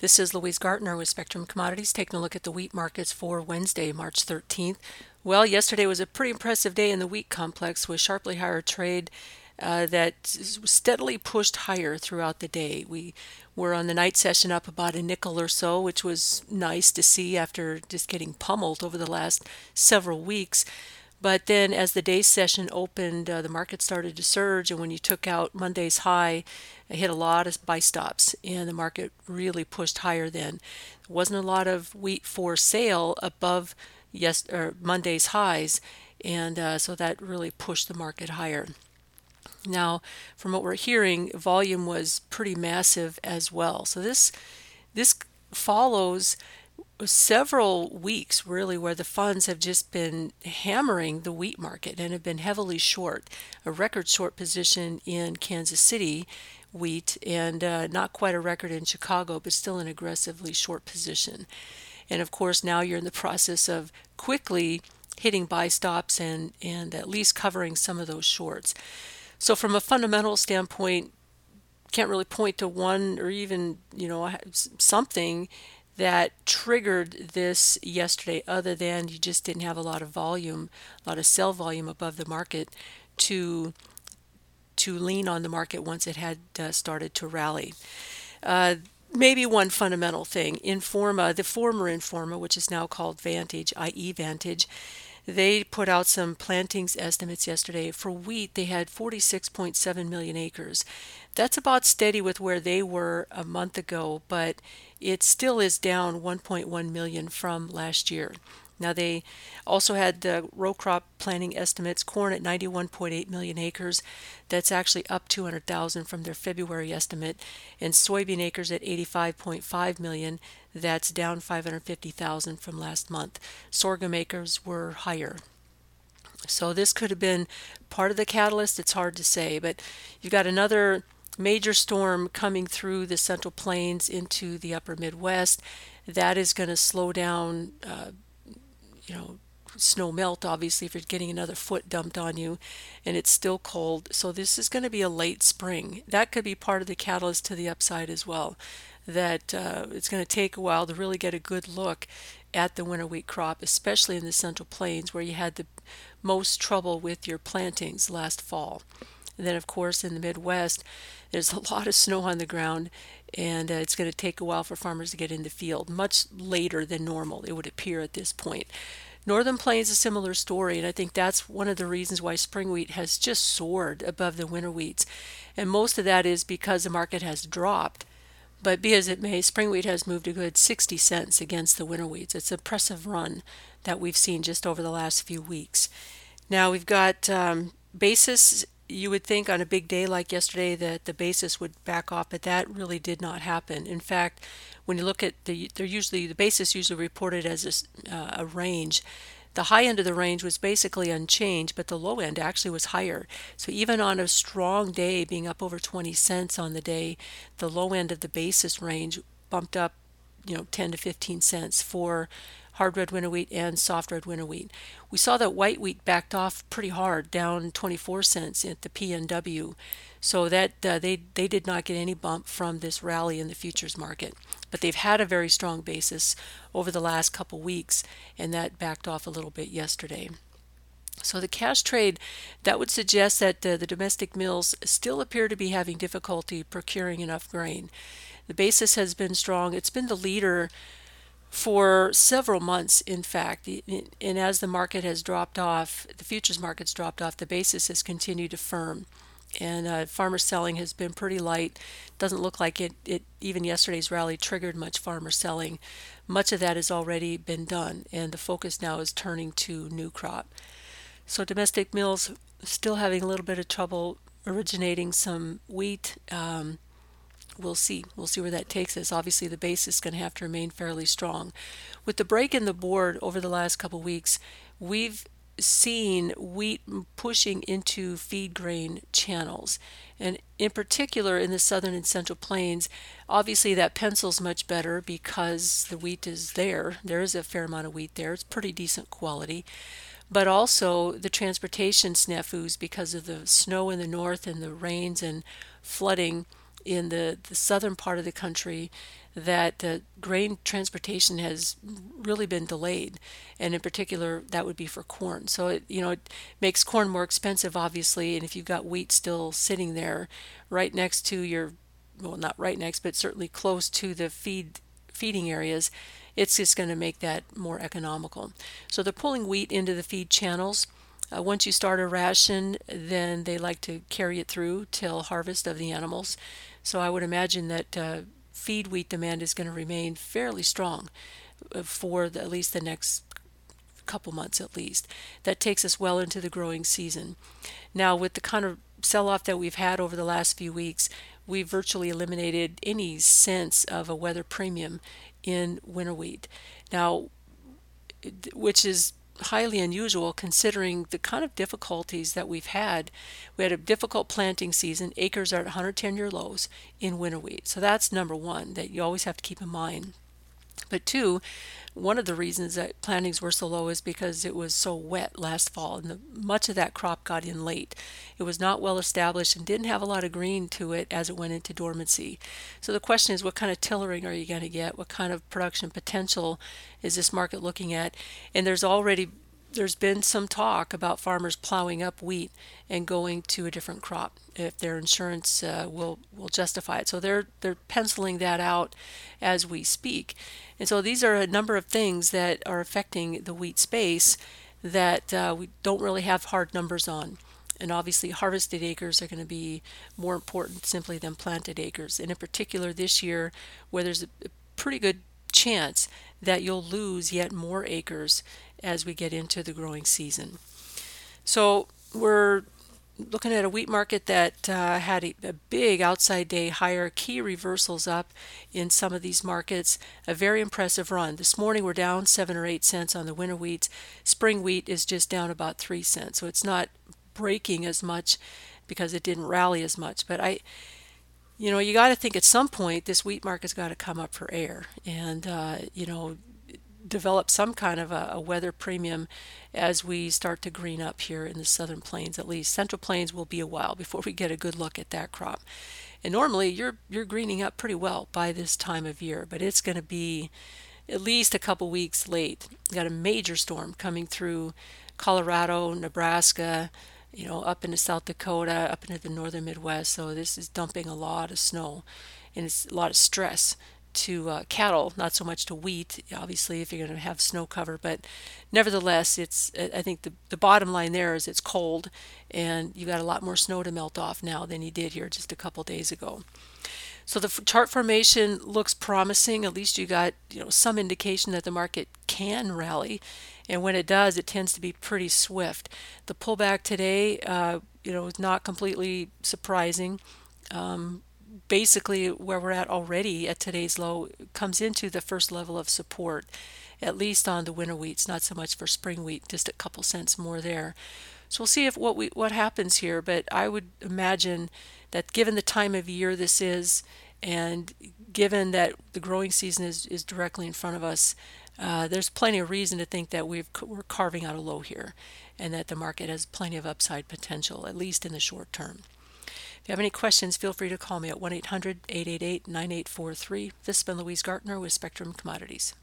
This is Louise Gartner with Spectrum Commodities taking a look at the wheat markets for Wednesday, March 13th. Well, yesterday was a pretty impressive day in the wheat complex with sharply higher trade uh, that steadily pushed higher throughout the day. We were on the night session up about a nickel or so, which was nice to see after just getting pummeled over the last several weeks. But then, as the day session opened, uh, the market started to surge, and when you took out Monday's high, it hit a lot of buy stops, and the market really pushed higher. Then there wasn't a lot of wheat for sale above yes or Monday's highs, and uh, so that really pushed the market higher. Now, from what we're hearing, volume was pretty massive as well. So this this follows several weeks really where the funds have just been hammering the wheat market and have been heavily short a record short position in kansas city wheat and uh, not quite a record in chicago but still an aggressively short position. And of course now you're in the process of quickly hitting buy stops and and at least covering some of those shorts. So from a fundamental standpoint can't really point to one or even you know something that triggered this yesterday, other than you just didn't have a lot of volume, a lot of sell volume above the market to to lean on the market once it had uh, started to rally. Uh, maybe one fundamental thing, Informa, the former Informa, which is now called Vantage, i.e. Vantage, they put out some plantings estimates yesterday. For wheat, they had 46.7 million acres. That's about steady with where they were a month ago, but it still is down 1.1 million from last year. Now they also had the row crop planting estimates corn at 91.8 million acres. That's actually up 200,000 from their February estimate and soybean acres at 85.5 million. That's down 550,000 from last month. Sorghum acres were higher. So this could have been part of the catalyst. It's hard to say, but you've got another major storm coming through the central plains into the upper Midwest. That is going to slow down, uh, you know, snow melt, obviously, if you're getting another foot dumped on you and it's still cold. So, this is going to be a late spring. That could be part of the catalyst to the upside as well. That uh, it's going to take a while to really get a good look at the winter wheat crop, especially in the central plains where you had the most trouble with your plantings last fall. And then, of course, in the Midwest, there's a lot of snow on the ground, and uh, it's going to take a while for farmers to get in the field, much later than normal, it would appear at this point. Northern Plains is a similar story, and I think that's one of the reasons why spring wheat has just soared above the winter wheats. And most of that is because the market has dropped. But be as it may, spring wheat has moved a good 60 cents against the winter wheats. It's an impressive run that we've seen just over the last few weeks. Now we've got um, basis you would think on a big day like yesterday that the basis would back off, but that really did not happen. In fact, when you look at the, they're usually the basis usually reported as a, uh, a range. The high end of the range was basically unchanged, but the low end actually was higher. So even on a strong day, being up over 20 cents on the day, the low end of the basis range bumped up, you know, 10 to 15 cents for hard red winter wheat and soft red winter wheat. We saw that white wheat backed off pretty hard, down 24 cents at the PNW. So that uh, they they did not get any bump from this rally in the futures market, but they've had a very strong basis over the last couple weeks, and that backed off a little bit yesterday. So the cash trade that would suggest that uh, the domestic mills still appear to be having difficulty procuring enough grain. The basis has been strong. It's been the leader for several months, in fact. And as the market has dropped off, the futures market's dropped off, the basis has continued to firm. And uh, farmer selling has been pretty light. Doesn't look like it, it, even yesterday's rally triggered much farmer selling. Much of that has already been done, and the focus now is turning to new crop. So domestic mills still having a little bit of trouble originating some wheat. Um, we'll see. We'll see where that takes us. Obviously, the base is going to have to remain fairly strong. With the break in the board over the last couple weeks, we've seen wheat pushing into feed grain channels. And in particular, in the southern and central plains, obviously that pencils much better because the wheat is there. There is a fair amount of wheat there. It's pretty decent quality. But also the transportation snafus because of the snow in the north and the rains and flooding in the, the southern part of the country that uh, grain transportation has really been delayed, and in particular, that would be for corn. So it you know it makes corn more expensive, obviously, and if you've got wheat still sitting there right next to your well, not right next, but certainly close to the feed feeding areas, it's just going to make that more economical. So they're pulling wheat into the feed channels. Uh, once you start a ration, then they like to carry it through till harvest of the animals. So I would imagine that uh, feed wheat demand is going to remain fairly strong uh, for the, at least the next couple months at least. That takes us well into the growing season. Now, with the kind of sell off that we've had over the last few weeks, we've virtually eliminated any sense of a weather premium in winter wheat. Now, which is highly unusual considering the kind of difficulties that we've had. We had a difficult planting season. Acres are at 110 year lows in winter wheat. So that's number one that you always have to keep in mind. But two, one of the reasons that plantings were so low is because it was so wet last fall, and the, much of that crop got in late. It was not well established and didn't have a lot of green to it as it went into dormancy. So the question is, what kind of tillering are you going to get? What kind of production potential is this market looking at? And there's already there's been some talk about farmers plowing up wheat and going to a different crop if their insurance uh, will will justify it. So they're they're penciling that out as we speak. And so these are a number of things that are affecting the wheat space that uh, we don't really have hard numbers on. And obviously, harvested acres are going to be more important simply than planted acres. And in particular, this year, where there's a pretty good chance that you'll lose yet more acres as we get into the growing season. So we're looking at a wheat market that uh, had a, a, big outside day higher key reversals up in some of these markets a very impressive run. This morning we're down seven or eight cents on the winter wheats spring wheat is just down about three cents so it's not breaking as much because it didn't rally as much but i you know you got to think at some point this wheat market's got to come up for air. And uh, you know develop some kind of a, a, weather premium as we start to green up here in the southern plains at least. Central plains will be a while before we get a good look at that crop. And normally you're you're greening up pretty well by this time of year but it's going to be at least a couple weeks late. You got a major storm coming through colorado nebraska you know up into south dakota up into the northern midwest so this is dumping a lot of snow and it's a lot of stress to uh, cattle, not so much to wheat, obviously, if you're going to have snow cover. But nevertheless, it's I think the, the bottom line there is it's cold, and you got a lot more snow to melt off now than you did here just a couple days ago. So the chart formation looks promising. At least you got you know some indication that the market can rally, and when it does, it tends to be pretty swift. The pullback today, uh, you know, is not completely surprising. Um, basically where we're at already at today's low comes into the first level of support, at least on the winter wheats, not so much for spring wheat, just a couple cents more there. So we'll see if what we what happens here, but I would imagine that given the time of year this is, and given that the growing season is, is directly in front of us, uh, there's plenty of reason to think that we've, we're carving out a low here and that the market has plenty of upside potential, at least in the short term. If you have any questions, feel free to call me at 1 800 888 9843. This has been Louise Gartner with Spectrum Commodities.